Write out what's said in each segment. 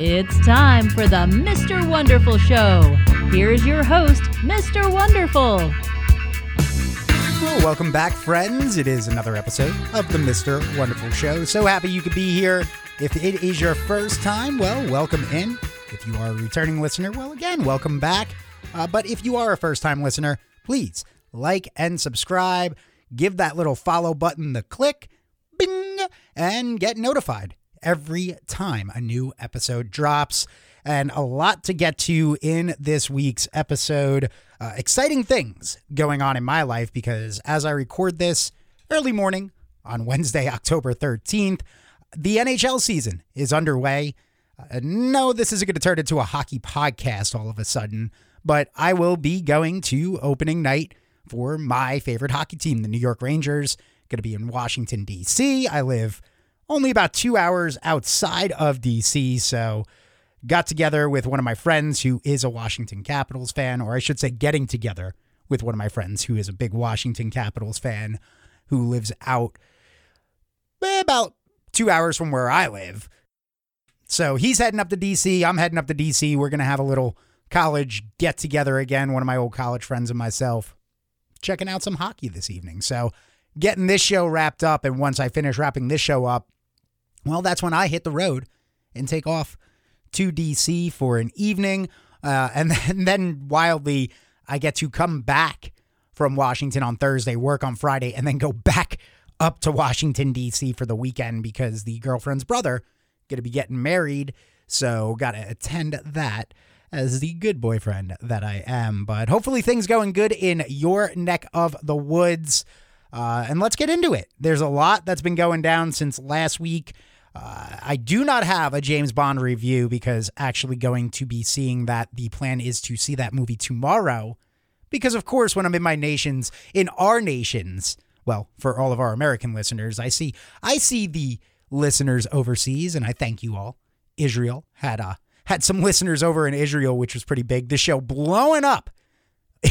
It's time for the Mr. Wonderful Show. Here's your host, Mr. Wonderful. Well, welcome back, friends. It is another episode of the Mr. Wonderful Show. So happy you could be here. If it is your first time, well, welcome in. If you are a returning listener, well, again, welcome back. Uh, but if you are a first time listener, please like and subscribe. Give that little follow button the click, bing, and get notified every time a new episode drops. And a lot to get to in this week's episode. Uh, exciting things going on in my life because as I record this early morning on Wednesday, October 13th, the NHL season is underway. Uh, no, this isn't going to turn into a hockey podcast all of a sudden, but I will be going to opening night for my favorite hockey team, the New York Rangers. Going to be in Washington, D.C. I live only about two hours outside of D.C., so got together with one of my friends who is a Washington Capitals fan, or I should say, getting together with one of my friends who is a big Washington Capitals fan who lives out eh, about two hours from where I live. So he's heading up to DC. I'm heading up to DC. We're going to have a little college get together again. One of my old college friends and myself checking out some hockey this evening. So getting this show wrapped up. And once I finish wrapping this show up, well, that's when I hit the road and take off to DC for an evening. Uh, and, then, and then wildly, I get to come back from Washington on Thursday, work on Friday, and then go back up to Washington, D.C. for the weekend because the girlfriend's brother going to be getting married. So, got to attend that as the good boyfriend that I am. But hopefully, things going good in your neck of the woods. Uh, and let's get into it. There's a lot that's been going down since last week. Uh, I do not have a James Bond review because actually going to be seeing that. The plan is to see that movie tomorrow. Because, of course, when I'm in my nations, in our nations, well, for all of our American listeners, I see I see the listeners overseas, and I thank you all. Israel had uh, had some listeners over in Israel, which was pretty big. The show blowing up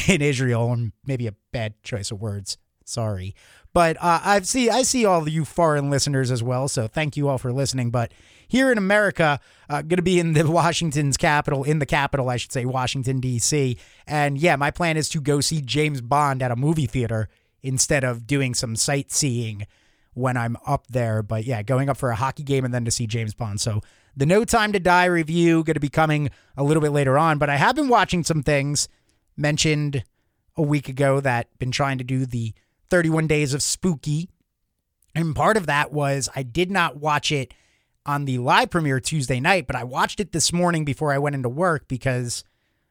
in Israel, and maybe a bad choice of words. Sorry, but uh, I see I see all you foreign listeners as well. So thank you all for listening. But here in America, uh, going to be in the Washington's capital, in the capital, I should say, Washington D.C. And yeah, my plan is to go see James Bond at a movie theater instead of doing some sightseeing when I'm up there. But yeah, going up for a hockey game and then to see James Bond. So the No Time to Die review going to be coming a little bit later on. But I have been watching some things mentioned a week ago that been trying to do the 31 Days of Spooky. And part of that was I did not watch it on the live premiere Tuesday night, but I watched it this morning before I went into work because,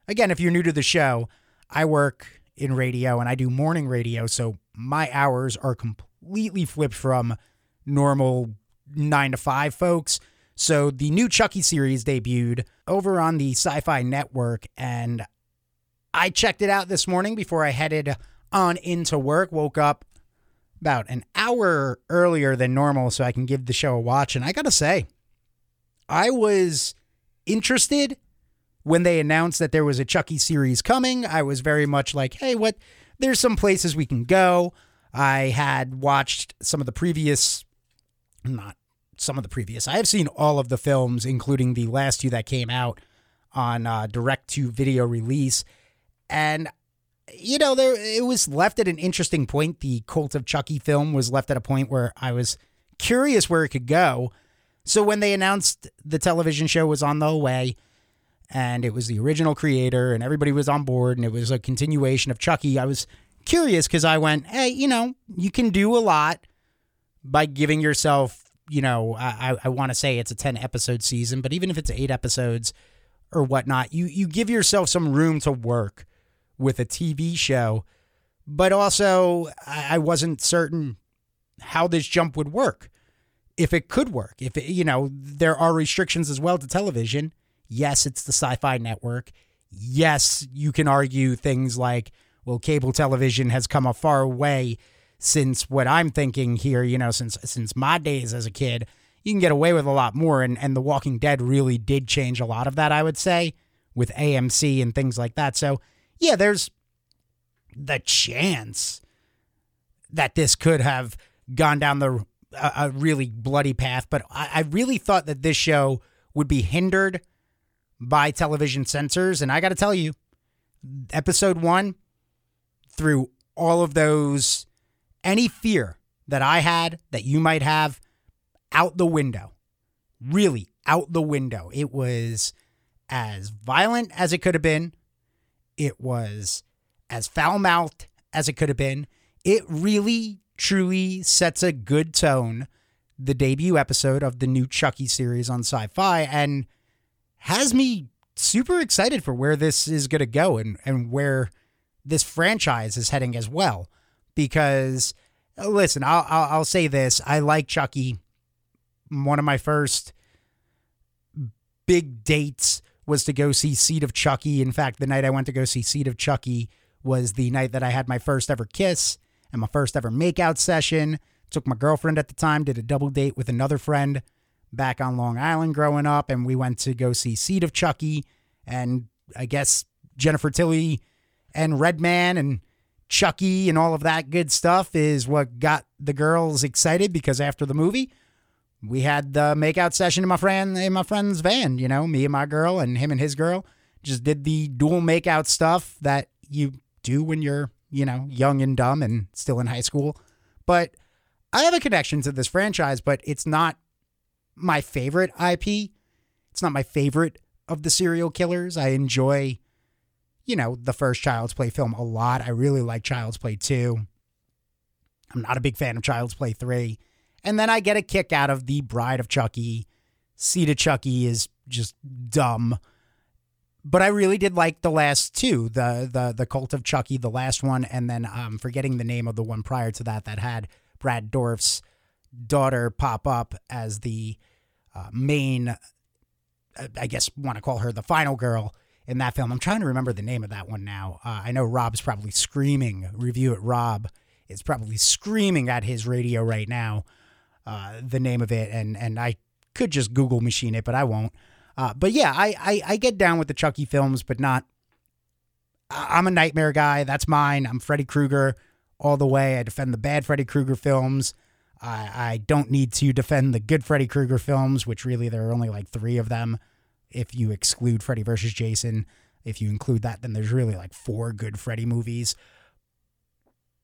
again, if you're new to the show, I work in radio and I do morning radio. So my hours are completely flipped from normal nine to five folks. So the new Chucky series debuted over on the Syfy Network, and I checked it out this morning before I headed on into work. Woke up about an hour earlier than normal so I can give the show a watch. And I got to say, I was interested when they announced that there was a Chucky series coming. I was very much like, hey, what? There's some places we can go. I had watched some of the previous, not some of the previous, I have seen all of the films, including the last two that came out on uh, direct to video release. And you know, there it was left at an interesting point. The Cult of Chucky film was left at a point where I was curious where it could go. So when they announced the television show was on the way and it was the original creator and everybody was on board and it was a continuation of Chucky, I was curious because I went, hey, you know, you can do a lot by giving yourself, you know, I, I want to say it's a 10 episode season, but even if it's eight episodes or whatnot, you, you give yourself some room to work with a TV show, but also I wasn't certain how this jump would work. If it could work, if it, you know, there are restrictions as well to television. Yes, it's the Syfy network. Yes, you can argue things like, well, cable television has come a far way since what I'm thinking here, you know, since since my days as a kid. You can get away with a lot more and, and The Walking Dead really did change a lot of that, I would say, with AMC and things like that. So yeah, there's the chance that this could have gone down the a, a really bloody path, but I, I really thought that this show would be hindered by television censors. And I got to tell you, episode one, through all of those, any fear that I had, that you might have, out the window. Really out the window. It was as violent as it could have been. It was as foul mouthed as it could have been. It really, truly sets a good tone, the debut episode of the new Chucky series on Syfy, and has me super excited for where this is going to go and, and where this franchise is heading as well. Because, listen, I'll, I'll, I'll say this I like Chucky. One of my first big dates was to go see Seed of Chucky. In fact, the night I went to go see Seed of Chucky was the night that I had my first ever kiss and my first ever makeout session. Took my girlfriend at the time, did a double date with another friend back on Long Island growing up, and we went to go see Seed of Chucky. And I guess Jennifer Tilly and Redman and Chucky and all of that good stuff is what got the girls excited because after the movie, we had the makeout session in my friend in my friend's van. You know, me and my girl and him and his girl just did the dual makeout stuff that you do when you're you know young and dumb and still in high school. But I have a connection to this franchise, but it's not my favorite IP. It's not my favorite of the serial killers. I enjoy, you know, the first Child's Play film a lot. I really like Child's Play 2. I'm not a big fan of Child's Play 3. And then I get a kick out of the Bride of Chucky. Seed of Chucky is just dumb. But I really did like the last two, the the the Cult of Chucky, the last one, and then I'm forgetting the name of the one prior to that that had Brad Dourif's daughter pop up as the uh, main, I guess, want to call her the final girl in that film. I'm trying to remember the name of that one now. Uh, I know Rob's probably screaming. Review it, Rob is probably screaming at his radio right now uh, the name of it, and and I could just Google machine it, but I won't. Uh, but yeah, I, I I get down with the Chucky films, but not. I'm a nightmare guy. That's mine. I'm Freddy Krueger all the way. I defend the bad Freddy Krueger films. I, I don't need to defend the good Freddy Krueger films, which really there are only like three of them. If you exclude Freddy versus Jason, if you include that, then there's really like four good Freddy movies.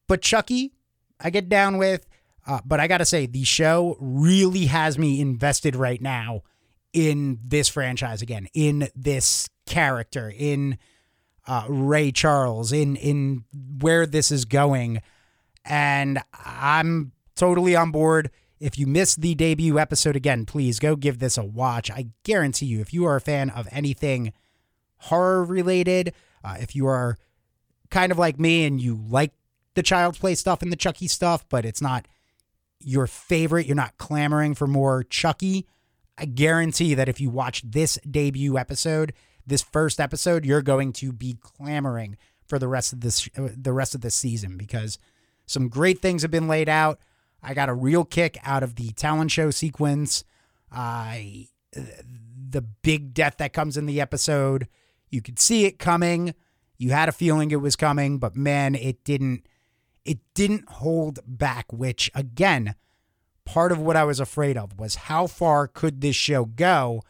But Chucky, I get down with. Uh, but I got to say, the show really has me invested right now in this franchise again, in this character, in uh, Ray Charles, in in where this is going, and I'm totally on board. If you missed the debut episode again, please go give this a watch. I guarantee you, if you are a fan of anything horror related, uh, if you are kind of like me and you like the Child's Play stuff and the Chucky stuff, but it's not your favorite, you're not clamoring for more Chucky, I guarantee that if you watch this debut episode, this first episode, you're going to be clamoring for the rest of this uh, the rest of this season because some great things have been laid out. I got a real kick out of the talent show sequence. I the big death that comes in the episode, you could see it coming. You had a feeling it was coming, but man, it didn't it didn't hold back, which again, part of what I was afraid of was how far could this show go?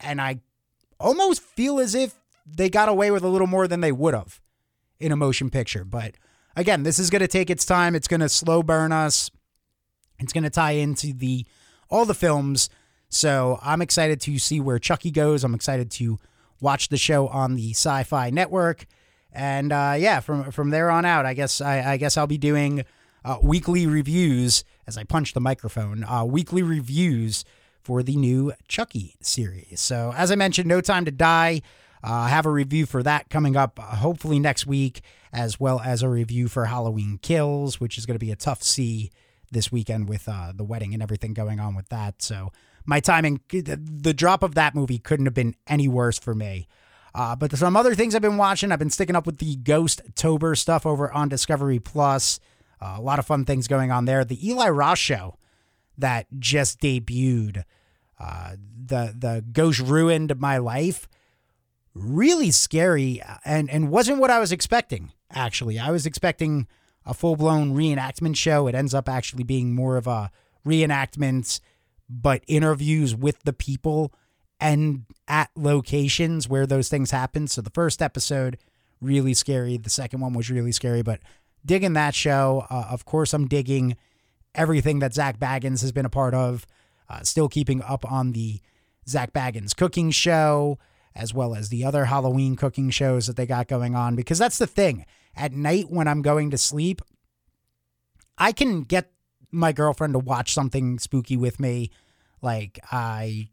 And I almost feel as if they got away with a little more than they would have in a motion picture. But again, this is going to take its time. It's going to slow burn us. It's going to tie into the all the films. So I'm excited to see where Chucky goes. I'm excited to watch the show on the Syfy Network. And uh, yeah, from from there on out, I guess I, I guess I'll be doing uh, weekly reviews as I punch the microphone. Uh, weekly reviews for the new Chucky series. So as I mentioned, No Time to Die. Uh, I have a review for that coming up, uh, hopefully next week, as well as a review for Halloween Kills, which is going to be a tough see this weekend with uh, the wedding and everything going on with that. So my timing, the drop of that movie couldn't have been any worse for me. Uh, but some other things I've been watching, I've been sticking up with the Ghost Tober stuff over on Discovery Plus. Uh, a lot of fun things going on there. The Eli Roth show that just debuted, uh, the the Ghost ruined my life. Really scary and and wasn't what I was expecting. Actually, I was expecting a full blown reenactment show. It ends up actually being more of a reenactment, but interviews with the people end at locations where those things happen. So the first episode, really scary. The second one was really scary, but digging that show. Uh, of course, I'm digging everything that Zak Bagans has been a part of. Uh, still keeping up on the Zak Bagans cooking show, as well as the other Halloween cooking shows that they got going on. Because that's the thing. At night when I'm going to sleep, I can get my girlfriend to watch something spooky with me. Like I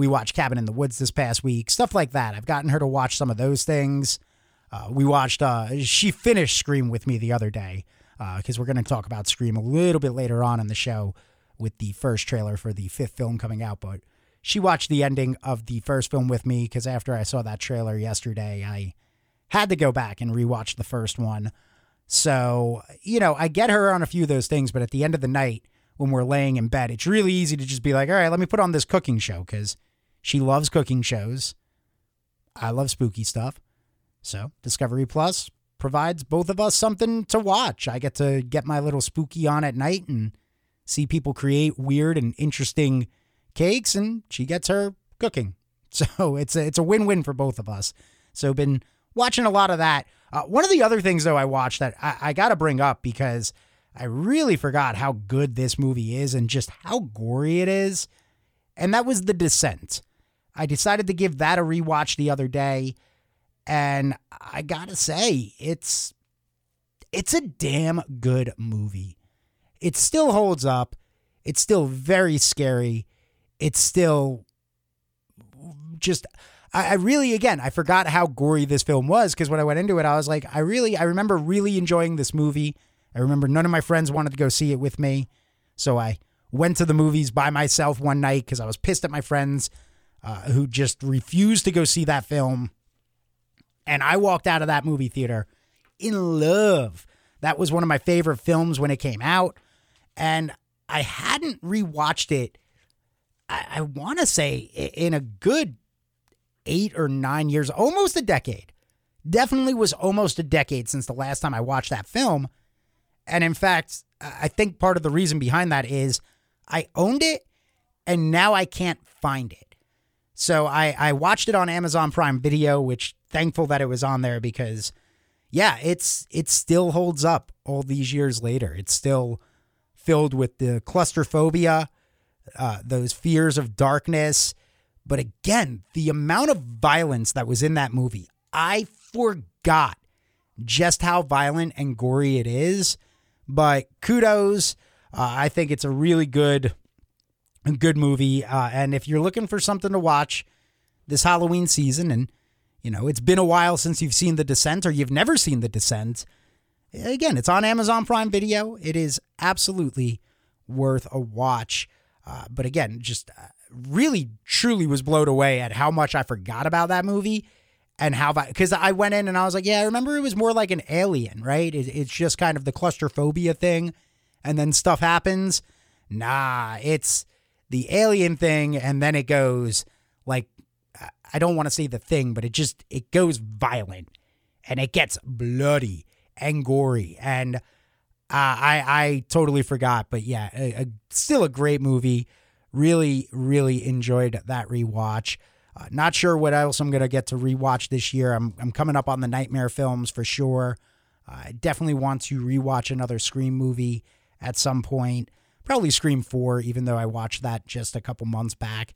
we watched Cabin in the Woods this past week, stuff like that. I've gotten her to watch some of those things. Uh, we watched uh, she finished Scream with me the other day because uh, we're going to talk about Scream a little bit later on in the show with the first trailer for the fifth film coming out. But she watched the ending of the first film with me because after I saw that trailer yesterday, I had to go back and rewatch the first one. So, you know, I get her on a few of those things, but at the end of the night, when we're laying in bed, it's really easy to just be like, all right, let me put on this cooking show because she loves cooking shows. I love spooky stuff. So, Discovery Plus provides both of us something to watch. I get to get my little spooky on at night and see people create weird and interesting cakes, and she gets her cooking. So, it's a, it's a win win for both of us. So, been watching a lot of that. Uh, one of the other things, though, I watched that I, I got to bring up because I really forgot how good this movie is and just how gory it is. And that was The Descent. I decided to give that a rewatch the other day. And I got to say, it's it's a damn good movie. It still holds up. It's still very scary. It's still just I really, again, I forgot how gory this film was because when I went into it, I was like, I really, I remember really enjoying this movie. I remember none of my friends wanted to go see it with me. So I went to the movies by myself one night because I was pissed at my friends uh, who just refused to go see that film. And I walked out of that movie theater in love. That was one of my favorite films when it came out. And I hadn't rewatched it, I, I want to say, in a good eight or nine years, almost a decade. Definitely was almost a decade since the last time I watched that film. And in fact, I think part of the reason behind that is I owned it and now I can't find it. So I, I watched it on Amazon Prime Video, which thankful that it was on there because yeah, it's it still holds up all these years later. It's still filled with the claustrophobia, uh, those fears of darkness, but again, the amount of violence that was in that movie, I forgot just how violent and gory it is. But kudos. Uh, I think it's a really good, good movie. Uh, and if you're looking for something to watch this Halloween season, and you know it's been a while since you've seen The Descent or you've never seen The Descent, again, it's on Amazon Prime Video. It is absolutely worth a watch. Uh, but again, just uh, really truly was blown away at how much I forgot about that movie and how because I went in and I was like, yeah, I remember it was more like an alien, right? It, it's just kind of the claustrophobia thing, and then stuff happens. Nah, it's the alien thing, and then it goes like I don't want to say the thing, but it just it goes violent and it gets bloody and gory and. Uh, I I totally forgot, but yeah, a, a, still a great movie. Really, really enjoyed that rewatch. Uh, not sure what else I'm to get to rewatch this year. I'm, I'm coming up on the Nightmare films for sure. Uh, I definitely want to rewatch another Scream movie at some point. Probably Scream 4, even though I watched that just a couple months back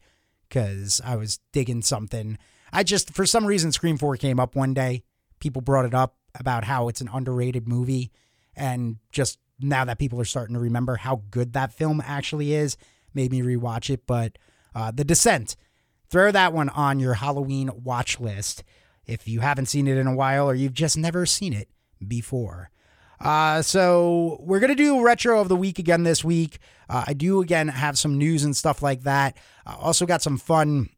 because I was digging something. I just, for some reason, Scream 4 came up one day. People brought it up about how it's an underrated movie. And just now that people are starting to remember how good that film actually is, made me rewatch it. But uh, The Descent, throw that one on your Halloween watch list if you haven't seen it in a while or you've just never seen it before. Uh, so we're gonna do retro of the week again this week. Uh, I do again have some news and stuff like that. Uh, also got some fun.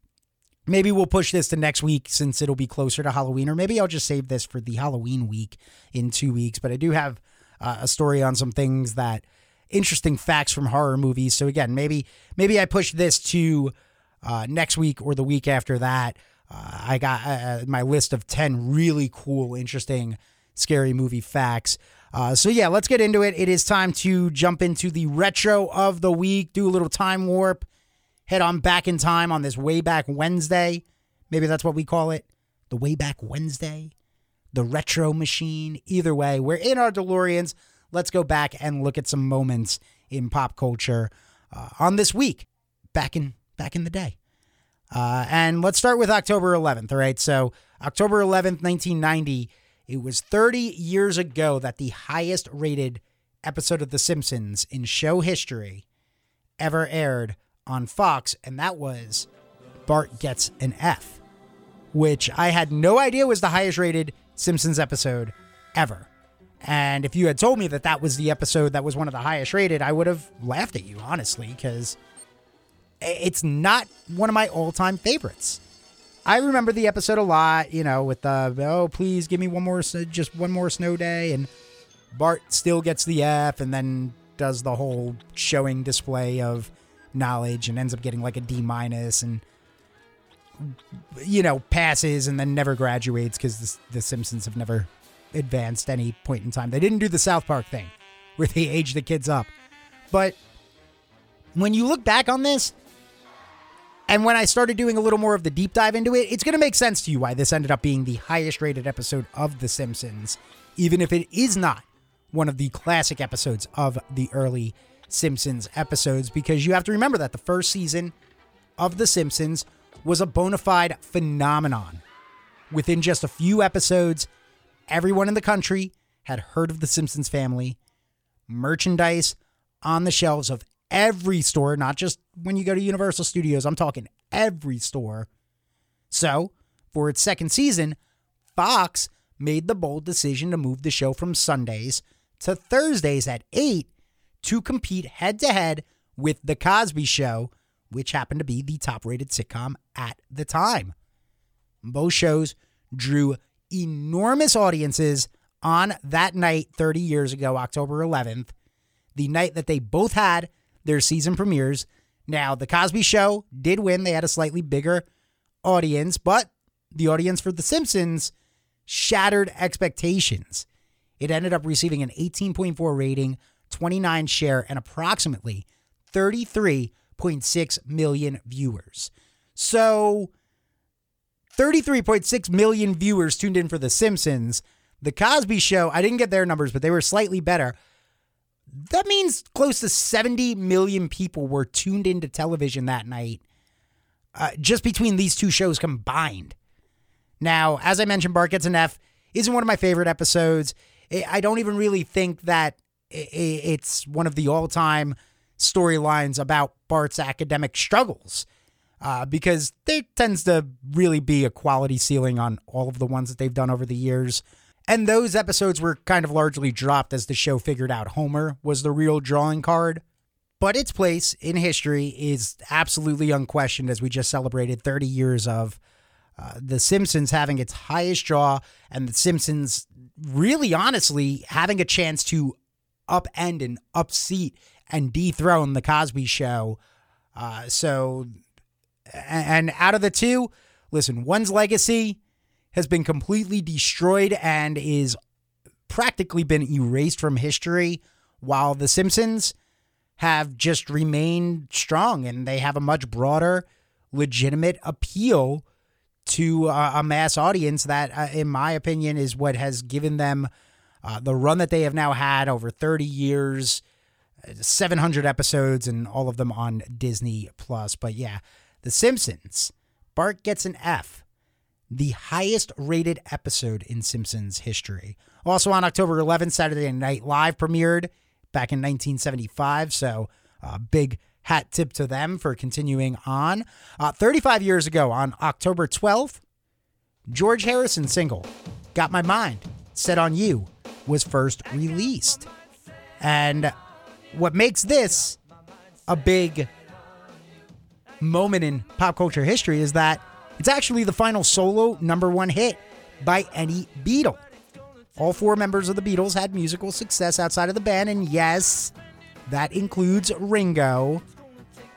Maybe we'll push this to next week since it'll be closer to Halloween, or maybe I'll just save this for the Halloween week in two weeks. But I do have uh, a story on some things that interesting facts from horror movies. So again, maybe maybe I push this to uh, next week or the week after that. Uh, I got my list of ten really cool, interesting, scary movie facts. Uh, so yeah, let's get into it. It is time to jump into the retro of the week. Do a little time warp. head on back in time on this way back Wednesday. Maybe that's what we call it. The way back Wednesday. The retro machine. Either way, we're in our DeLoreans. Let's go back and look at some moments in pop culture uh, on this week back in back in the day. Uh, and let's start with October 11th. All right. So, October 11th, 1990, it was 30 years ago that the highest rated episode of The Simpsons in show history ever aired on Fox, and that was Bart Gets an F, which I had no idea was the highest rated Simpsons episode ever. And if you had told me that that was the episode that was one of the highest rated, I would have laughed at you, honestly, because it's not one of my all time favorites. I remember the episode a lot, you know, with the, oh, please give me one more, just one more snow day. And Bart still gets the F and then does the whole showing display of knowledge and ends up getting like a D minus and, you know, passes and then never graduates because the, the Simpsons have never advanced any point in time. They didn't do the South Park thing where they age the kids up. But when you look back on this, and when I started doing a little more of the deep dive into it, it's going to make sense to you why this ended up being the highest rated episode of The Simpsons, even if it is not one of the classic episodes of the early Simpsons episodes, because you have to remember that the first season of The Simpsons was a bona fide phenomenon. Within just a few episodes, everyone in the country had heard of the Simpsons family. Merchandise on the shelves of every store, not just when you go to Universal Studios. I'm talking every store. So, for its second season, Fox made the bold decision to move the show from Sundays to Thursdays at 8 to compete head to head with The Cosby Show, which happened to be the top rated sitcom at the time. Both shows drew enormous audiences on that night 30 years ago, October 11th, the night that they both had their season premieres. Now, The Cosby Show did win. They had a slightly bigger audience, but the audience for The Simpsons shattered expectations. It ended up receiving an 18.4 rating, 29 share, and approximately 33.6 million viewers. So, 33.6 million viewers tuned in for The Simpsons. The Cosby Show, I didn't get their numbers, but they were slightly better that means close to 70 million people were tuned into television that night uh, just between these two shows combined. Now, as I mentioned, Bart Gets an F isn't one of my favorite episodes. I don't even really think that it's one of the all time storylines about Bart's academic struggles uh, because there tends to really be a quality ceiling on all of the ones that they've done over the years. And those episodes were kind of largely dropped as the show figured out Homer was the real drawing card. But its place in history is absolutely unquestioned as we just celebrated 30 years of uh, The Simpsons having its highest draw and The Simpsons really honestly having a chance to upend and upseat and dethrone The Cosby Show. Uh, so, and out of the two, listen, one's legacy has been completely destroyed and is practically been erased from history, while The Simpsons have just remained strong and they have a much broader, legitimate appeal to uh, a mass audience that, uh, in my opinion, is what has given them uh, the run that they have now had over 30 years, 700 episodes, and all of them on Disney Plus. But yeah, The Simpsons. Bart gets an F the highest rated episode in Simpsons history. Also on October 11th, Saturday Night Live premiered back in 1975. So, uh, big hat tip to them for continuing on. Uh, 35 years ago, on October 12th, George Harrison single, Got My Mind, Set on You, was first released. And what makes this a big moment in pop culture history is that it's actually the final solo number one hit by any Beatle. All four members of the Beatles had musical success outside of the band, and yes, that includes Ringo.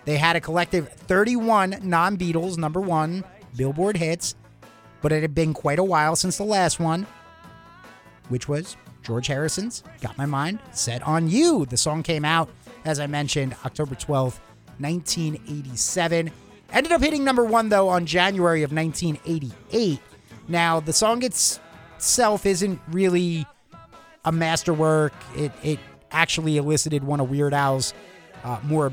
They had a collective 31 non Beatles number one Billboard hits, but it had been quite a while since the last one, which was George Harrison's Got My Mind Set on You. The song came out, as I mentioned, October 12th, 1987. Ended up hitting number one, though, on January of 1988. Now, the song itself isn't really a masterwork. It, it actually elicited one of Weird Al's uh, more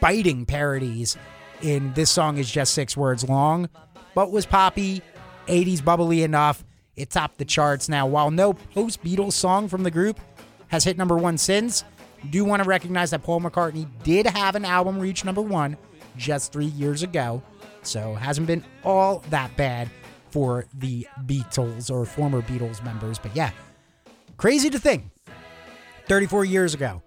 biting parodies in This Song is Just Six Words Long, but was poppy, 80s bubbly enough. It topped the charts. Now, while no post Beatles song from the group has hit number one since, do want to recognize that Paul McCartney did have an album reach number one just three years ago. So hasn't been all that bad for the Beatles or former Beatles members. But yeah, crazy to think 34 years ago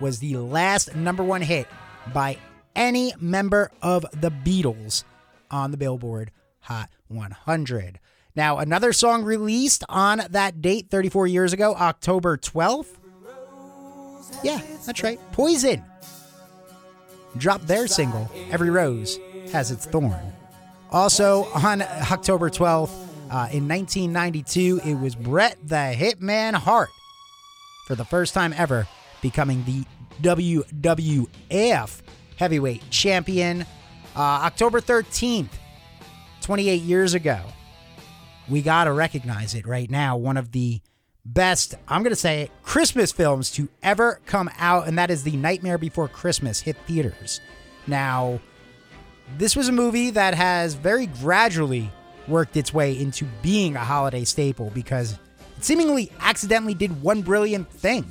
was the last number one hit by any member of the Beatles on the Billboard Hot 100. Now, another song released on that date 34 years ago, October 12th. Yeah, that's right. Poison dropped their single, Every Rose Has Its Thorn. Also, on October 12th, uh, in 1992, it was Bret the Hitman Hart for the first time ever becoming the WWF heavyweight champion. Uh, October 13th, 28 years ago. We got to recognize it right now. One of the best, I'm going to say Christmas films to ever come out, and that is The Nightmare Before Christmas hit theaters. Now, this was a movie that has very gradually worked its way into being a holiday staple because it seemingly accidentally did one brilliant thing,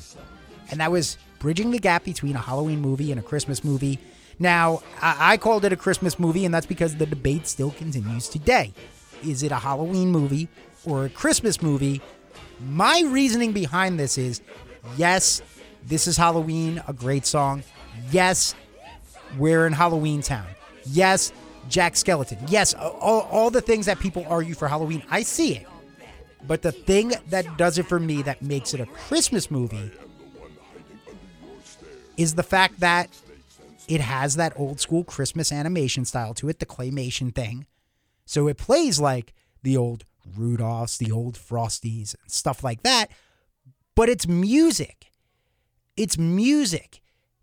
and that was bridging the gap between a Halloween movie and a Christmas movie. Now, I, I called it a Christmas movie, and that's because the debate still continues today. Is it a Halloween movie or a Christmas movie? My reasoning behind this is yes, this is Halloween, a great song. Yes, we're in Halloween Town. Yes, Jack Skeleton. Yes, all, all the things that people argue for Halloween, I see it. But the thing that does it for me that makes it a Christmas movie is the fact that it has that old school Christmas animation style to it, the claymation thing. So it plays like the old Rudolphs, the old Frosties, and stuff like that. But its music, its music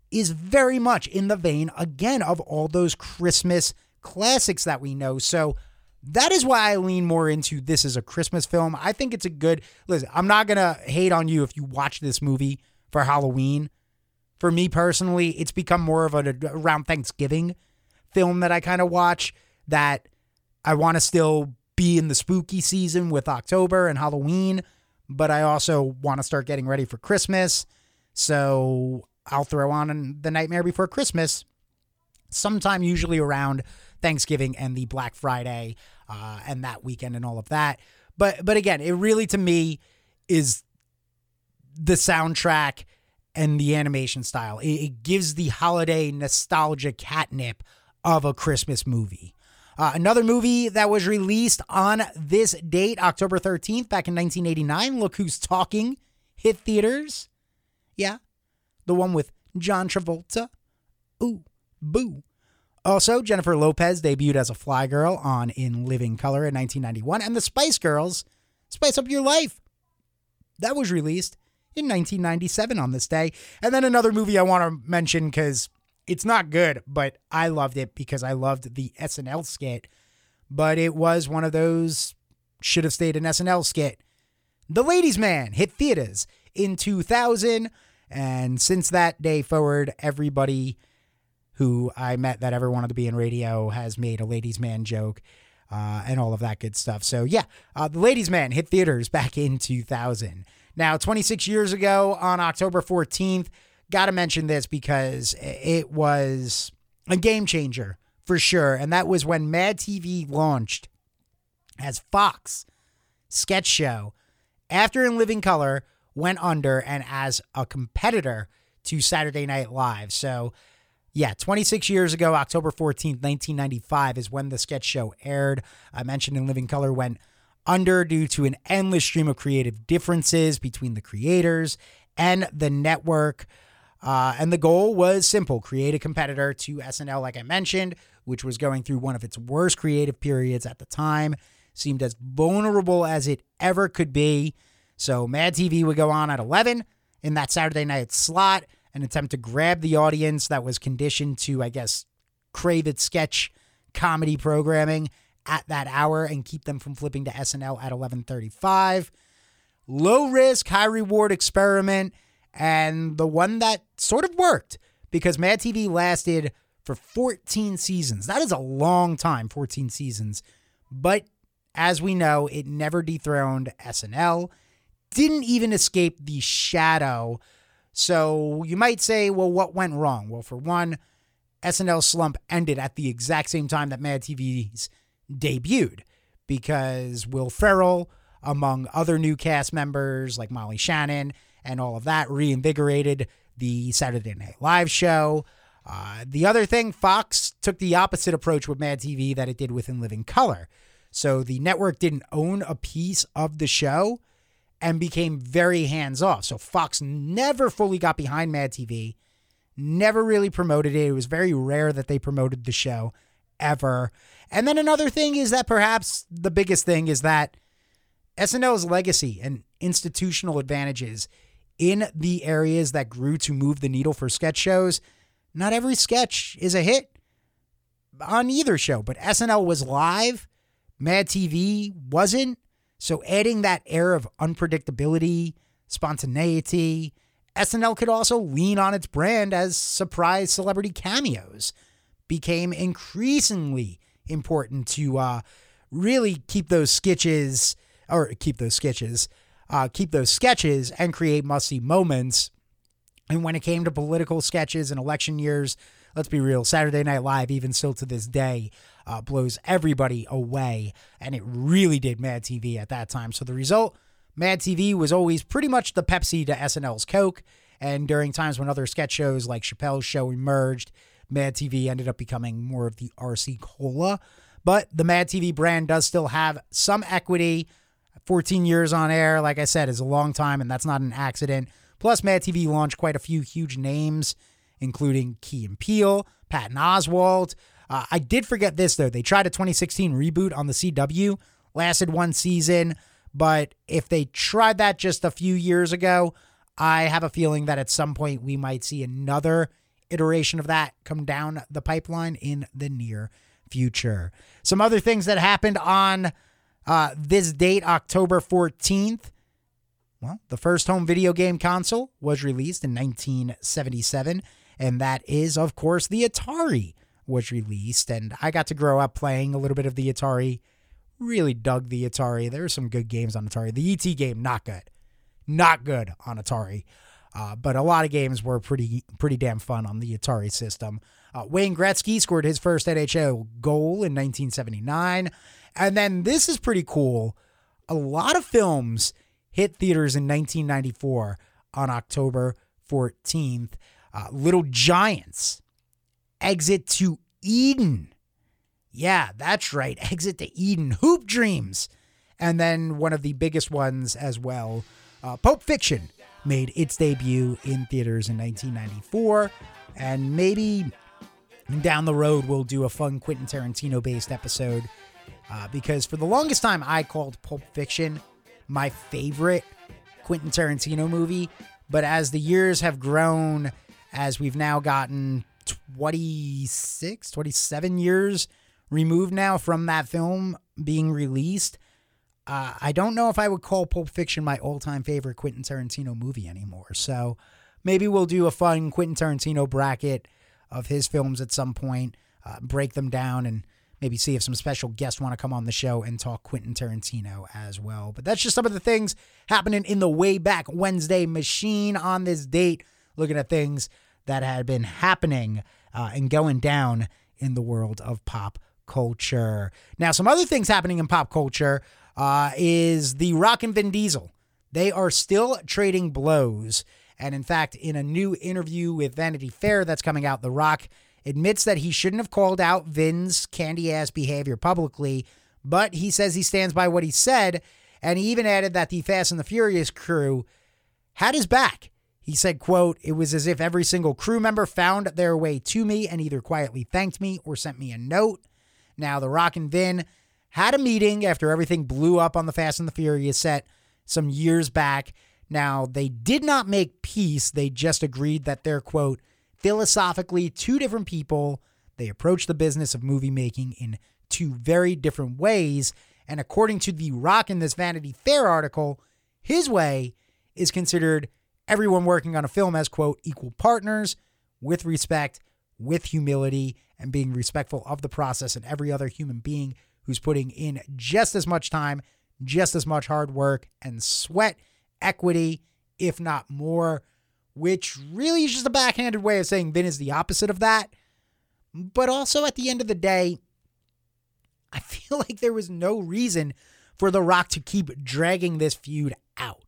is very much in the vein, again, of all those Christmas classics that we know. So that is why I lean more into this as a Christmas film. I think it's a good listen. I'm not to hate on you if you watch this movie for Halloween. For me personally, it's become more of a around Thanksgiving film that I kind of watch that I want to still be in the spooky season with October and Halloween, but I also want to start getting ready for Christmas. So I'll throw on The Nightmare Before Christmas sometime, usually around Thanksgiving and the Black Friday uh, and that weekend and all of that. But but again, it really to me is the soundtrack and the animation style. It, it gives the holiday nostalgia catnip of a Christmas movie. Uh, another movie that was released on this date, October 13th, back in 1989, Look Who's Talking, hit theaters. Yeah, the one with John Travolta. Ooh, boo. Also, Jennifer Lopez debuted as a fly girl on In Living Color in 1991, and the Spice Girls, Spice Up Your Life. That was released in 1997 on this day. And then another movie I want to mention because it's not good, but I loved it because I loved the SNL skit. But it was one of those should have stayed an SNL skit. The Ladies Man hit theaters in 2000. And since that day forward, everybody who I met that ever wanted to be in radio has made a Ladies Man joke uh, and all of that good stuff. So, yeah, uh, The Ladies Man hit theaters back in 2000. Now, 26 years ago on October 14th, got to mention this because it was a game changer for sure. And that was when Mad TV launched as Fox sketch show after In Living Color went under and as a competitor to Saturday Night Live. So, yeah, 26 years ago, October 14th, 1995, is when the sketch show aired. I mentioned In Living Color went under due to an endless stream of creative differences between the creators and the network. Uh, and the goal was simple create a competitor to SNL, like I mentioned, which was going through one of its worst creative periods at the time, seemed as vulnerable as it ever could be. So Mad TV would go on at 11 in that Saturday night slot, an attempt to grab the audience that was conditioned to, I guess, crave its sketch comedy programming at that hour and keep them from flipping to SNL at 11:35. Low risk, high reward experiment and the one that sort of worked because Mad TV lasted for 14 seasons. That is a long time, 14 seasons. But as we know, it never dethroned SNL, didn't even escape the shadow. So you might say, well, what went wrong? Well, for one, SNL slump ended at the exact same time that Mad TV's debuted because Will Ferrell, among other new cast members like Molly Shannon and all of that, reinvigorated the Saturday Night Live show. Uh, the other thing, Fox took the opposite approach with Mad TV that it did with In Living Color. So the network didn't own a piece of the show and became very hands off. So Fox never fully got behind Mad TV, never really promoted it. It was very rare that they promoted the show ever. And then another thing is that perhaps the biggest thing is that SNL's legacy and institutional advantages in the areas that grew to move the needle for sketch shows, not every sketch is a hit on either show, but SNL was live, Mad TV wasn't. So adding that air of unpredictability, spontaneity, SNL could also lean on its brand as surprise celebrity cameos became increasingly important to uh, really keep those sketches or keep those sketches uh, keep those sketches and create musty moments. And when it came to political sketches and election years, let's be real, Saturday Night Live, even still to this day, uh, blows everybody away. And it really did Mad TV at that time. So the result, Mad TV was always pretty much the Pepsi to SNL's Coke. And during times when other sketch shows like Chappelle's Show emerged, Mad TV ended up becoming more of the RC Cola. But the Mad TV brand does still have some equity 14 years on air, like I said, is a long time, and that's not an accident. Plus, Mad TV launched quite a few huge names, including Key and Peele, Patton Oswalt. Uh, I did forget this, though. They tried a 2016 reboot on the CW, lasted one season, but if they tried that just a few years ago, I have a feeling that at some point we might see another iteration of that come down the pipeline in the near future. Some other things that happened on uh, this date, October 14th, well, the first home video game console was released in 1977, and that is, of course, the Atari was released. And I got to grow up playing a little bit of the Atari. Really dug the Atari. There were some good games on Atari. The ET game, not good. Not good on Atari. Uh, but a lot of games were pretty pretty damn fun on the Atari system. Uh, Wayne Gretzky scored his first NHL goal in 1979. And then this is pretty cool. A lot of films hit theaters in 1994 on October 14th. Uh, Little Giants, Exit to Eden. Yeah, that's right. Exit to Eden. Hoop Dreams. And then one of the biggest ones as well, uh, Pulp Fiction made its debut in theaters in 1994. And maybe down the road, we'll do a fun Quentin Tarantino based episode uh, because for the longest time, I called Pulp Fiction my favorite Quentin Tarantino movie. But as the years have grown, as we've now gotten 26, 27 years removed now from that film being released, uh, I don't know if I would call Pulp Fiction my all time favorite Quentin Tarantino movie anymore. So maybe we'll do a fun Quentin Tarantino bracket of his films at some point, uh, break them down, and maybe see if some special guests want to come on the show and talk Quentin Tarantino as well. But that's just some of the things happening in the way back Wednesday machine on this date, looking at things that had been happening uh, and going down in the world of pop culture. Now, some other things happening in pop culture uh, is The Rock and Vin Diesel. They are still trading blows. And in fact, in a new interview with Vanity Fair that's coming out, The Rock admits that he shouldn't have called out Vin's candy ass behavior publicly, but he says he stands by what he said. And he even added that the Fast and the Furious crew had his back. He said, quote, it was as if every single crew member found their way to me and either quietly thanked me or sent me a note. Now, The Rock and Vin had a meeting after everything blew up on the Fast and the Furious set some years back Now, they did not make peace. They just agreed that they're, quote, philosophically two different people. They approach the business of movie making in two very different ways. And according to The Rock in this Vanity Fair article, his way is considered everyone working on a film as, quote, equal partners with respect, with humility, and being respectful of the process and every other human being who's putting in just as much time, just as much hard work and sweat, equity, if not more, which really is just a backhanded way of saying Vin is the opposite of that. But also at the end of the day, I feel like there was no reason for The Rock to keep dragging this feud out.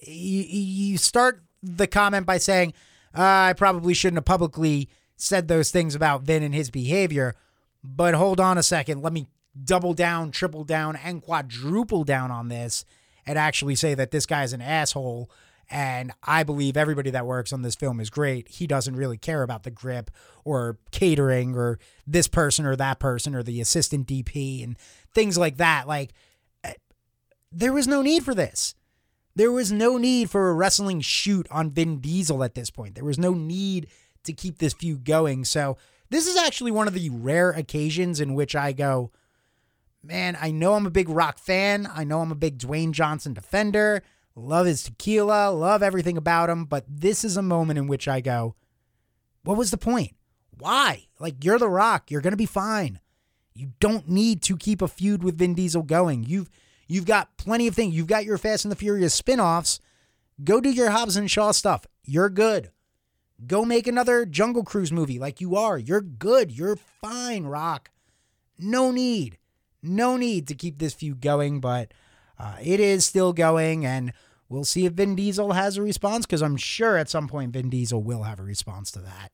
You, start the comment by saying, uh, I probably shouldn't have publicly said those things about Vin and his behavior. But hold on a second. Let me double down, triple down, and quadruple down on this and actually say that this guy's an asshole. And I believe everybody that works on this film is great. He doesn't really care about the grip or catering or this person or that person or the assistant DP and things like that. Like, eh, there was no need for this. There was no need for a wrestling shoot on Vin Diesel at this point. There was no need to keep this feud going. So, this is actually one of the rare occasions in which I go, man, I know I'm a big rock fan. I know I'm a big Dwayne Johnson defender. Love his tequila, love everything about him. But this is a moment in which I go, what was the point? Why? Like, you're The Rock. You're going to be fine. You don't need to keep a feud with Vin Diesel going. You've you've got plenty of things. You've got your Fast and the Furious spin-offs. Go do your Hobbs and Shaw stuff. You're good. Go make another Jungle Cruise movie like you are. You're good. You're fine, Rock. No need. No need to keep this feud going, but uh, it is still going, and we'll see if Vin Diesel has a response because I'm sure at some point Vin Diesel will have a response to that.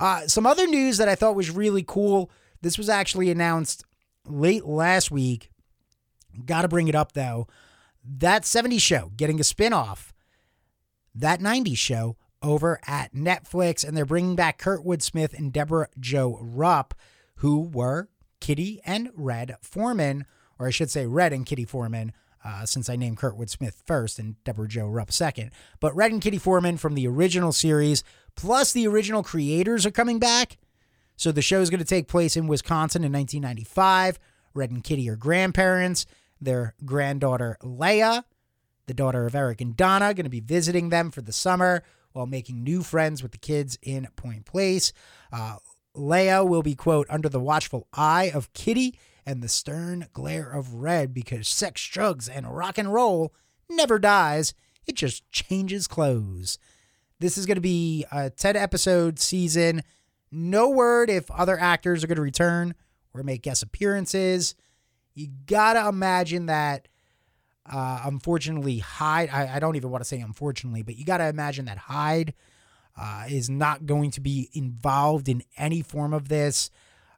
Uh, some other news that I thought was really cool. This was actually announced late last week. Got to bring it up though. That 70s show getting a spinoff. That 90s show over at Netflix, and they're bringing back Kurtwood Smith and Debra Jo Rupp, who were Kitty and Red Foreman, or I should say Red and Kitty Foreman, uh, since I named Kurtwood Smith first and Debra Jo Rupp second. But Red and Kitty Foreman from the original series, plus the original creators are coming back. So the show is going to take place in Wisconsin in 1995. Red and Kitty are grandparents. Their granddaughter Leia, the daughter of Eric and Donna, going to be visiting them for the summer while making new friends with the kids in Point Place. Uh, Leia will be, quote, under the watchful eye of Kitty and the stern glare of Red because sex, drugs, and rock and roll never dies. It just changes clothes. This is going to be a 10 episode season. No word if other actors are going to return or make guest appearances. You got to imagine that, uh, unfortunately, Hyde, I, I don't even want to say unfortunately, but you got to imagine that Hyde uh, is not going to be involved in any form of this,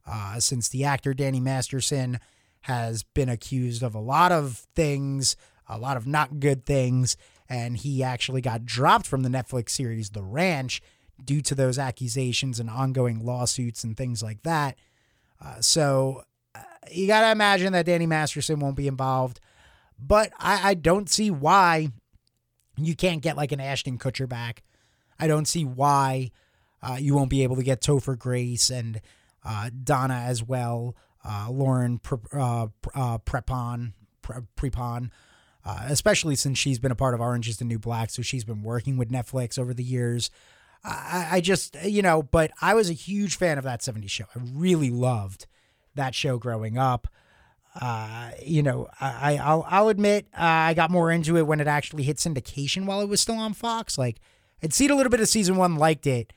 uh, since the actor Danny Masterson has been accused of a lot of things, a lot of not good things, and he actually got dropped from the Netflix series The Ranch due to those accusations and ongoing lawsuits and things like that. Uh, so uh, you got to imagine that Danny Masterson won't be involved, but I, I don't see why you can't get like an Ashton Kutcher back I don't see why uh, you won't be able to get Topher Grace and uh, Donna as well, uh, Lauren Pre- uh, uh, Prepon, Pre- Prepon, uh, especially since she's been a part of Orange is the New Black, so she's been working with Netflix over the years. I, I just, you know, but I was a huge fan of that 70s show. I really loved that show growing up. Uh, you know, I, I'll, I'll admit uh, I got more into it when it actually hit syndication while it was still on Fox. Like, I'd seen a little bit of season one, liked it,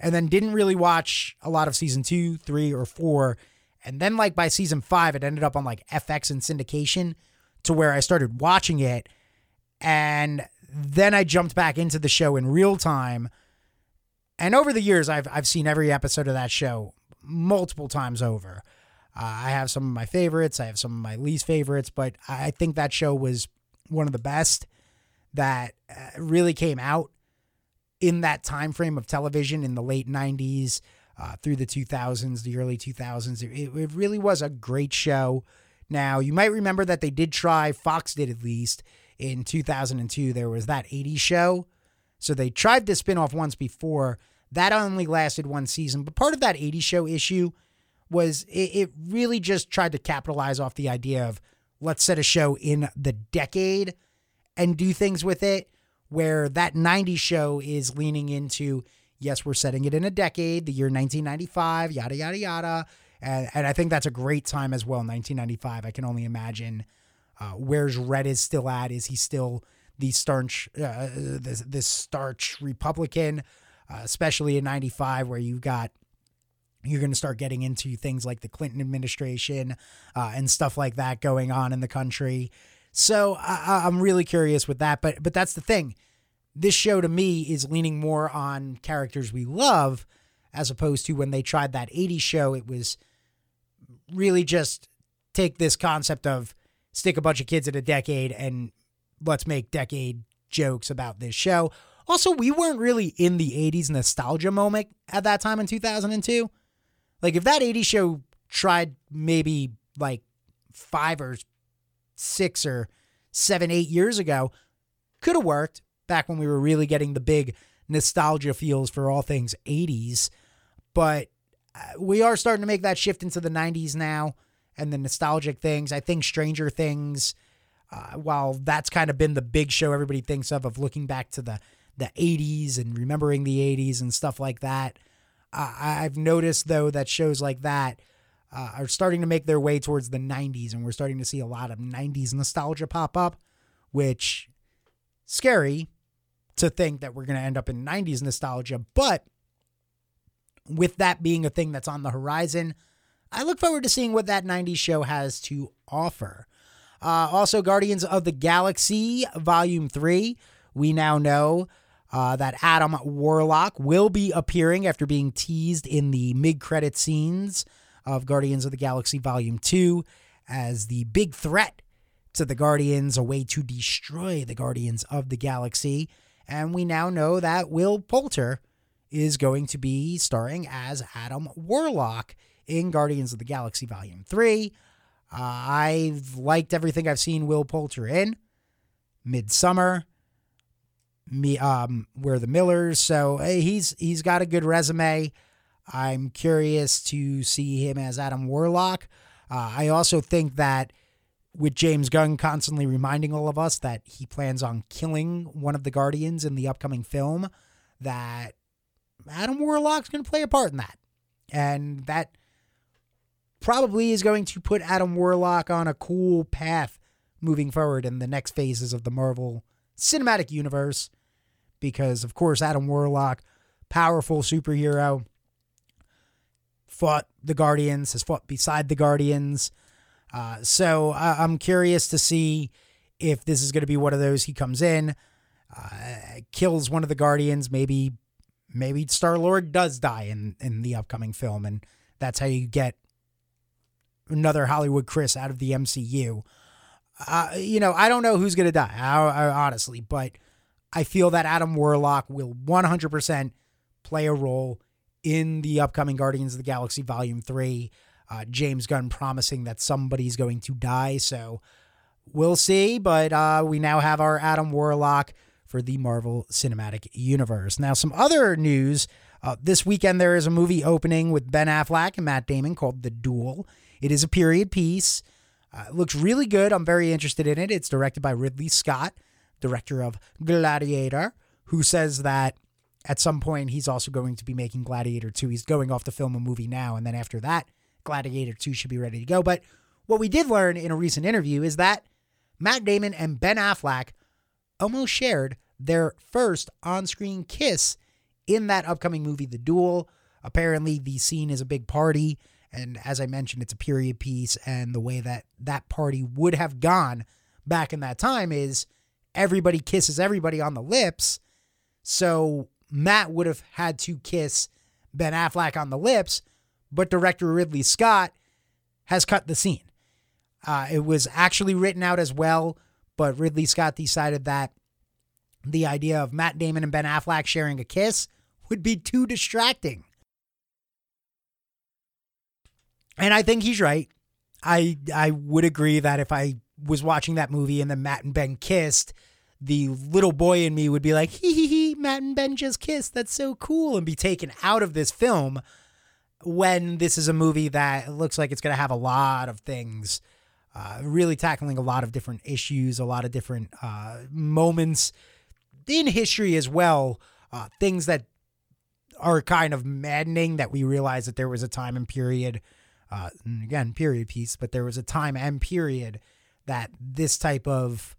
and then didn't really watch a lot of season two, three, or four. And then, like by season five, it ended up on like FX and syndication to where I started watching it. And then I jumped back into the show in real time. And over the years, I've, I've seen every episode of that show multiple times over. Uh, I have some of my favorites, I have some of my least favorites, but I think that show was one of the best that uh, really came out in that time frame of television in the late 90s uh, through the 2000s, the early 2000s. It, it really was a great show. Now, you might remember that they did try, Fox did at least, in 2002, there was that 80s show. So they tried to spin off once before. That only lasted one season. But part of that 80s show issue was it, it really just tried to capitalize off the idea of let's set a show in the decade and do things with it. Where that 90s show is leaning into, yes, we're setting it in a decade, the year 1995, yada, yada, yada. And, and I think that's a great time as well, 1995. I can only imagine uh, where's Red is still at. Is he still the starch, uh, this, this starch Republican, uh, especially in 95, where you've got you're going to start getting into things like the Clinton administration uh, and stuff like that going on in the country. So I, I'm really curious with that. But but that's the thing. This show to me is leaning more on characters we love, as opposed to when they tried that 80s show. It was really just take this concept of stick a bunch of kids in a decade and let's make decade jokes about this show. Also, we weren't really in the 80s nostalgia moment at that time in 2002. Like, if that 80s show tried maybe like five or six or seven, eight years ago, could have worked back when we were really getting the big nostalgia feels for all things 80s. But uh, we are starting to make that shift into the 90s now and the nostalgic things. I think Stranger Things, uh, while that's kind of been the big show everybody thinks of, of looking back to the, the 80s and remembering the 80s and stuff like that, I've noticed, though, that shows like that uh, are starting to make their way towards the 90s, and we're starting to see a lot of 90s nostalgia pop up, which scary to think that we're going to end up in 90s nostalgia. But with that being a thing that's on the horizon, I look forward to seeing what that 90s show has to offer. Uh, also, Guardians of the Galaxy Volume 3. We now know uh, that Adam Warlock will be appearing after being teased in the mid credit scenes of Guardians of the Galaxy Volume 2 as the big threat to the Guardians, a way to destroy the Guardians of the Galaxy. And we now know that Will Poulter is going to be starring as Adam Warlock in Guardians of the Galaxy Volume 3. Uh, I've liked everything I've seen Will Poulter in. Midsommar, me, um, we're the Millers, so hey, he's he's got a good resume. I'm curious to see him as Adam Warlock. Uh, I also think that with James Gunn constantly reminding all of us that he plans on killing one of the Guardians in the upcoming film, that Adam Warlock's going to play a part in that. And that probably is going to put Adam Warlock on a cool path moving forward in the next phases of the Marvel Cinematic Universe. Because, of course, Adam Warlock, powerful superhero, fought the Guardians, has fought beside the Guardians. Uh, so uh, I'm curious to see if this is going to be one of those he comes in, uh, kills one of the Guardians, maybe maybe Star Lord does die in in the upcoming film, and that's how you get another Hollywood Chris out of the MCU. Uh, you know, I don't know who's gonna die, I, I, honestly, but I feel that Adam Warlock will 100% play a role in the upcoming Guardians of the Galaxy Volume Three. Uh, James Gunn promising that somebody's going to die, so we'll see. But uh, we now have our Adam Warlock for the Marvel Cinematic Universe. Now, some other news. Uh, this weekend, there is a movie opening with Ben Affleck and Matt Damon called The Duel. It is a period piece. Uh, it looks really good. I'm very interested in it. It's directed by Ridley Scott, director of Gladiator, who says that at some point he's also going to be making Gladiator 2. He's going off to film a movie now, and then after that, Gladiator 2 should be ready to go. But what we did learn in a recent interview is that Matt Damon and Ben Affleck almost shared their first on screen kiss in that upcoming movie, The Duel. Apparently, the scene is a big party. And as I mentioned, it's a period piece. And the way that that party would have gone back in that time is everybody kisses everybody on the lips. So Matt would have had to kiss Ben Affleck on the lips, but director Ridley Scott has cut the scene. Uh, it was actually written out as well, but Ridley Scott decided that the idea of Matt Damon and Ben Affleck sharing a kiss would be too distracting. And I think he's right. I I would agree that if I was watching that movie and then Matt and Ben kissed, the little boy in me would be like, hee hee hee, Matt and Ben just kissed. That's so cool. And be taken out of this film when this is a movie that looks like it's going to have a lot of things, uh, really tackling a lot of different issues, a lot of different uh, moments in history as well, uh, things that are kind of maddening that we realize that there was a time and period, uh, and again, period piece, but there was a time and period that this type of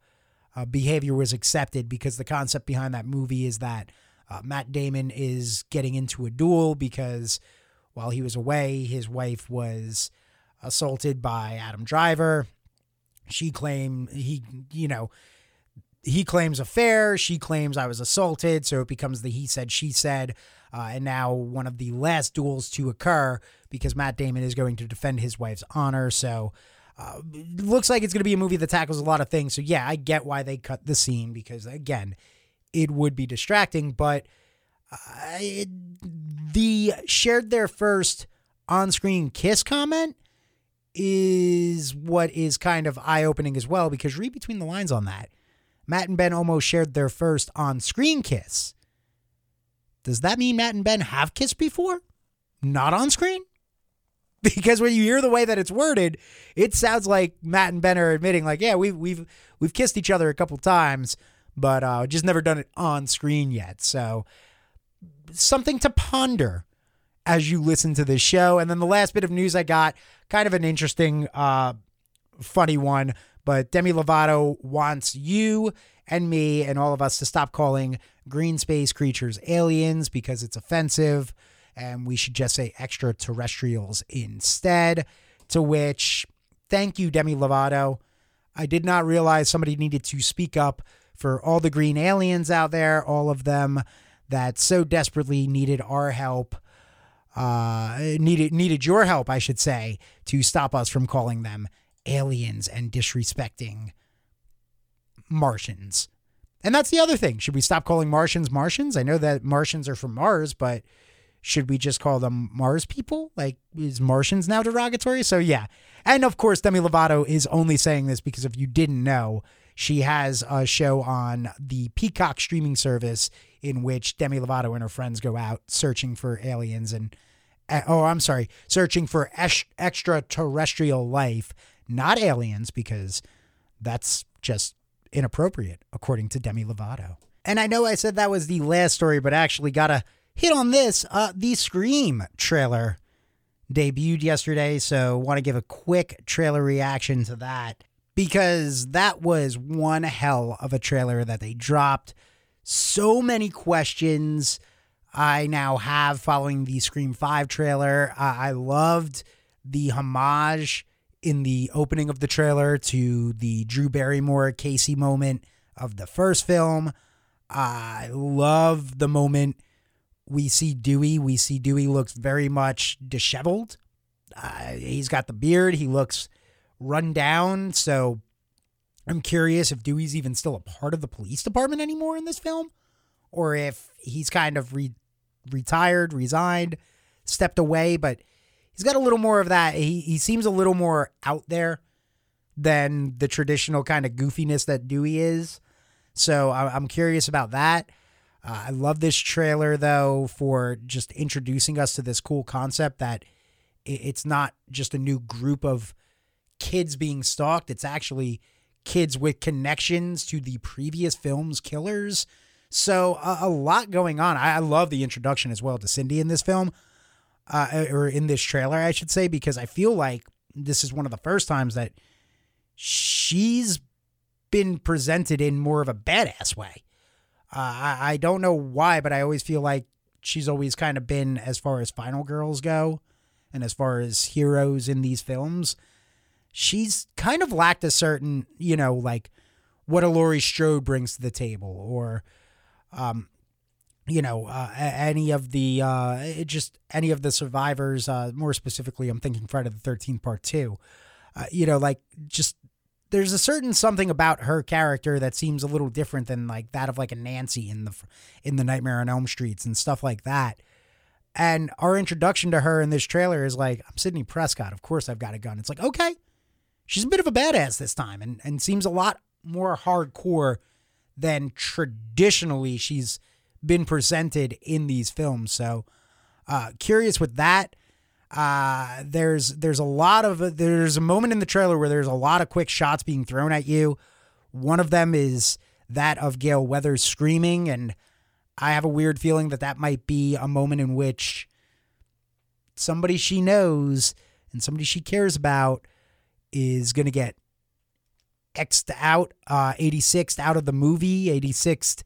uh, behavior was accepted because the concept behind that movie is that uh, Matt Damon is getting into a duel because while he was away, his wife was assaulted by Adam Driver. She claimed he, you know, he claims affair. She claims I was assaulted. So it becomes the he said, she said. Uh, and now one of the last duels to occur because Matt Damon is going to defend his wife's honor. So uh, looks like it's going to be a movie that tackles a lot of things. So yeah, I get why they cut the scene because again, it would be distracting. But uh, it, the shared their first on-screen kiss comment is what is kind of eye-opening as well because read between the lines on that. Matt and Ben almost shared their first on-screen kiss. Does that mean Matt and Ben have kissed before? Not on screen? Because when you hear the way that it's worded, it sounds like Matt and Ben are admitting, like, yeah, we've we've we've kissed each other a couple times, but uh, just never done it on screen yet. So something to ponder as you listen to this show. And then the last bit of news I got, kind of an interesting, uh, funny one, but Demi Lovato wants you and me and all of us to stop calling green space creatures aliens because it's offensive and we should just say extraterrestrials instead. To which, thank you, Demi Lovato. I did not realize somebody needed to speak up for all the green aliens out there, all of them that so desperately needed our help, uh, needed needed your help, I should say, to stop us from calling them aliens and disrespecting Martians. And that's the other thing. Should we stop calling Martians Martians? I know that Martians are from Mars, but should we just call them Mars people? Like, is Martians now derogatory? So, yeah. And of course, Demi Lovato is only saying this because if you didn't know, she has a show on the Peacock streaming service in which Demi Lovato and her friends go out searching for aliens and, eh, oh, I'm sorry, searching for extraterrestrial life, not aliens, because that's just inappropriate, according to Demi Lovato. And I know I said that was the last story, but actually got to hit on this. Uh, the Scream trailer debuted yesterday, so want to give a quick trailer reaction to that because that was one hell of a trailer that they dropped. So many questions I now have following the Scream 5 trailer. Uh, I loved the homage in the opening of the trailer to the Drew Barrymore Casey moment of the first film. I love the moment we see Dewey. We see Dewey looks very much disheveled. Uh, he's got the beard. He looks run down. So I'm curious if Dewey's even still a part of the police department anymore in this film, or if he's kind of re- retired, resigned, stepped away. But he's got a little more of that. He he seems a little more out there than the traditional kind of goofiness that Dewey is. So I'm curious about that. Uh, I love this trailer though for just introducing us to this cool concept that it's not just a new group of kids being stalked. It's actually kids with connections to the previous film's killers. So a, a lot going on. I, I, love the introduction as well to Sidney in this film, uh, or in this trailer, I should say, because I feel like this is one of the first times that she's been presented in more of a badass way. Uh, I, I don't know why, but I always feel like she's always kind of been, as far as final girls go, and as far as heroes in these films, she's kind of lacked a certain, you know, like what a Laurie Strode brings to the table, or, um, you know, uh, any of the uh, just any of the survivors. Uh, more specifically, I'm thinking Friday the Thirteenth Part Two. Uh, you know, like just there's a certain something about her character that seems a little different than like that of like a Nancy in the in the Nightmare on Elm Streets and stuff like that. And our introduction to her in this trailer is like, I'm Sidney Prescott. Of course, I've got a gun. It's like, okay, she's a bit of a badass this time and, and seems a lot more hardcore than traditionally she's been presented in these films. So, uh, curious with that. Uh, there's there's a lot of there's a moment in the trailer where there's a lot of quick shots being thrown at you. One of them is that of Gale Weathers screaming, and I have a weird feeling that that might be a moment in which somebody she knows and somebody she cares about is going to get X'd out, uh, 86th out of the movie, 86th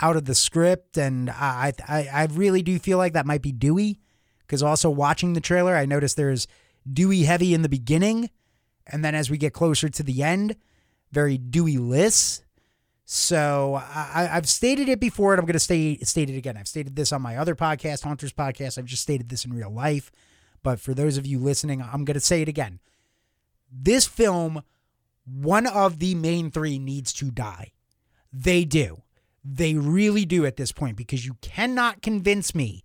out of the script. And I, I, I really do feel like that might be Dewey because also watching the trailer, I noticed there's Dewey heavy in the beginning. And then as we get closer to the end, very Dewey less. So I, have stated it before, and I'm going to stay state it again. I've stated this on my other podcast, Haunters Podcast. I've just stated this in real life, but for those of you listening, I'm going to say it again. This film, one of the main three needs to die. They do. They really do at this point because you cannot convince me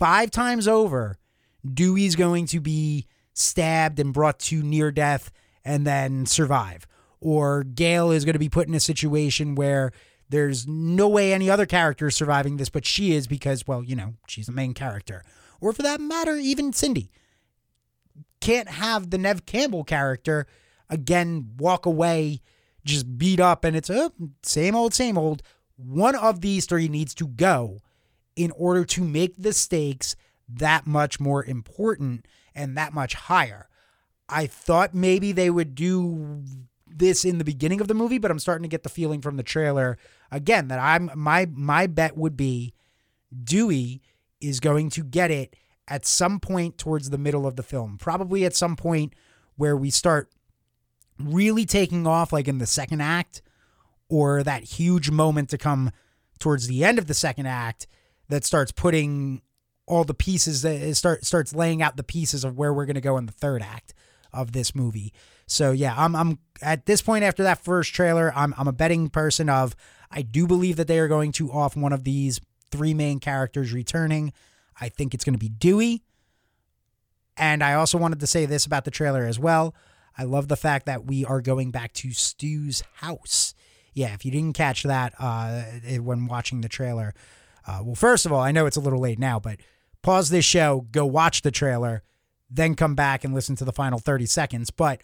five times over, Dewey's going to be stabbed and brought to near death and then survive or Gale is going to be put in a situation where there's no way any other character is surviving this, but she is because, well, you know, she's the main character. Or for that matter, even Sidney. Can't have the Nev Campbell character again walk away, just beat up, and it's oh, same old, same old. One of these three needs to go in order to make the stakes that much more important and that much higher. I thought maybe they would do this in the beginning of the movie, but I'm starting to get the feeling from the trailer again that I'm my my bet would be Dewey is going to get it at some point towards the middle of the film. Probably at some point where we start really taking off like in the second act or that huge moment to come towards the end of the second act that starts putting all the pieces that start starts laying out the pieces of where we're going to go in the third act of this movie. So yeah, I'm I'm at this point after that first trailer, I'm I'm a betting person of I do believe that they are going to off one of these three main characters returning. I think it's going to be Dewey. And I also wanted to say this about the trailer as well. I love the fact that we are going back to Stu's house. Yeah, if you didn't catch that uh, when watching the trailer, uh, well, first of all, I know it's a little late now, but pause this show, go watch the trailer, then come back and listen to the final 30 seconds. But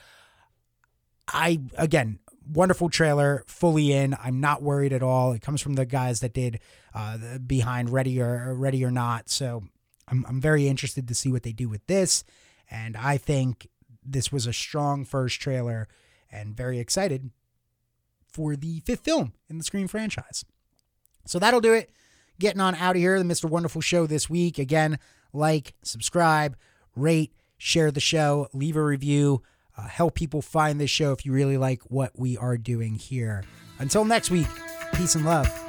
I, again, wonderful trailer, fully in. I'm not worried at all. It comes from the guys that did uh, behind Ready or Ready or Not. So I'm, I'm very interested to see what they do with this. And I think this was a strong first trailer and very excited for the fifth film in the Scream franchise. So that'll do it. Getting on out of here, the Mr. Wonderful show this week. Again, like, subscribe, rate, share the show, leave a review, uh, help people find this show if you really like what we are doing here. Until next week, peace and love.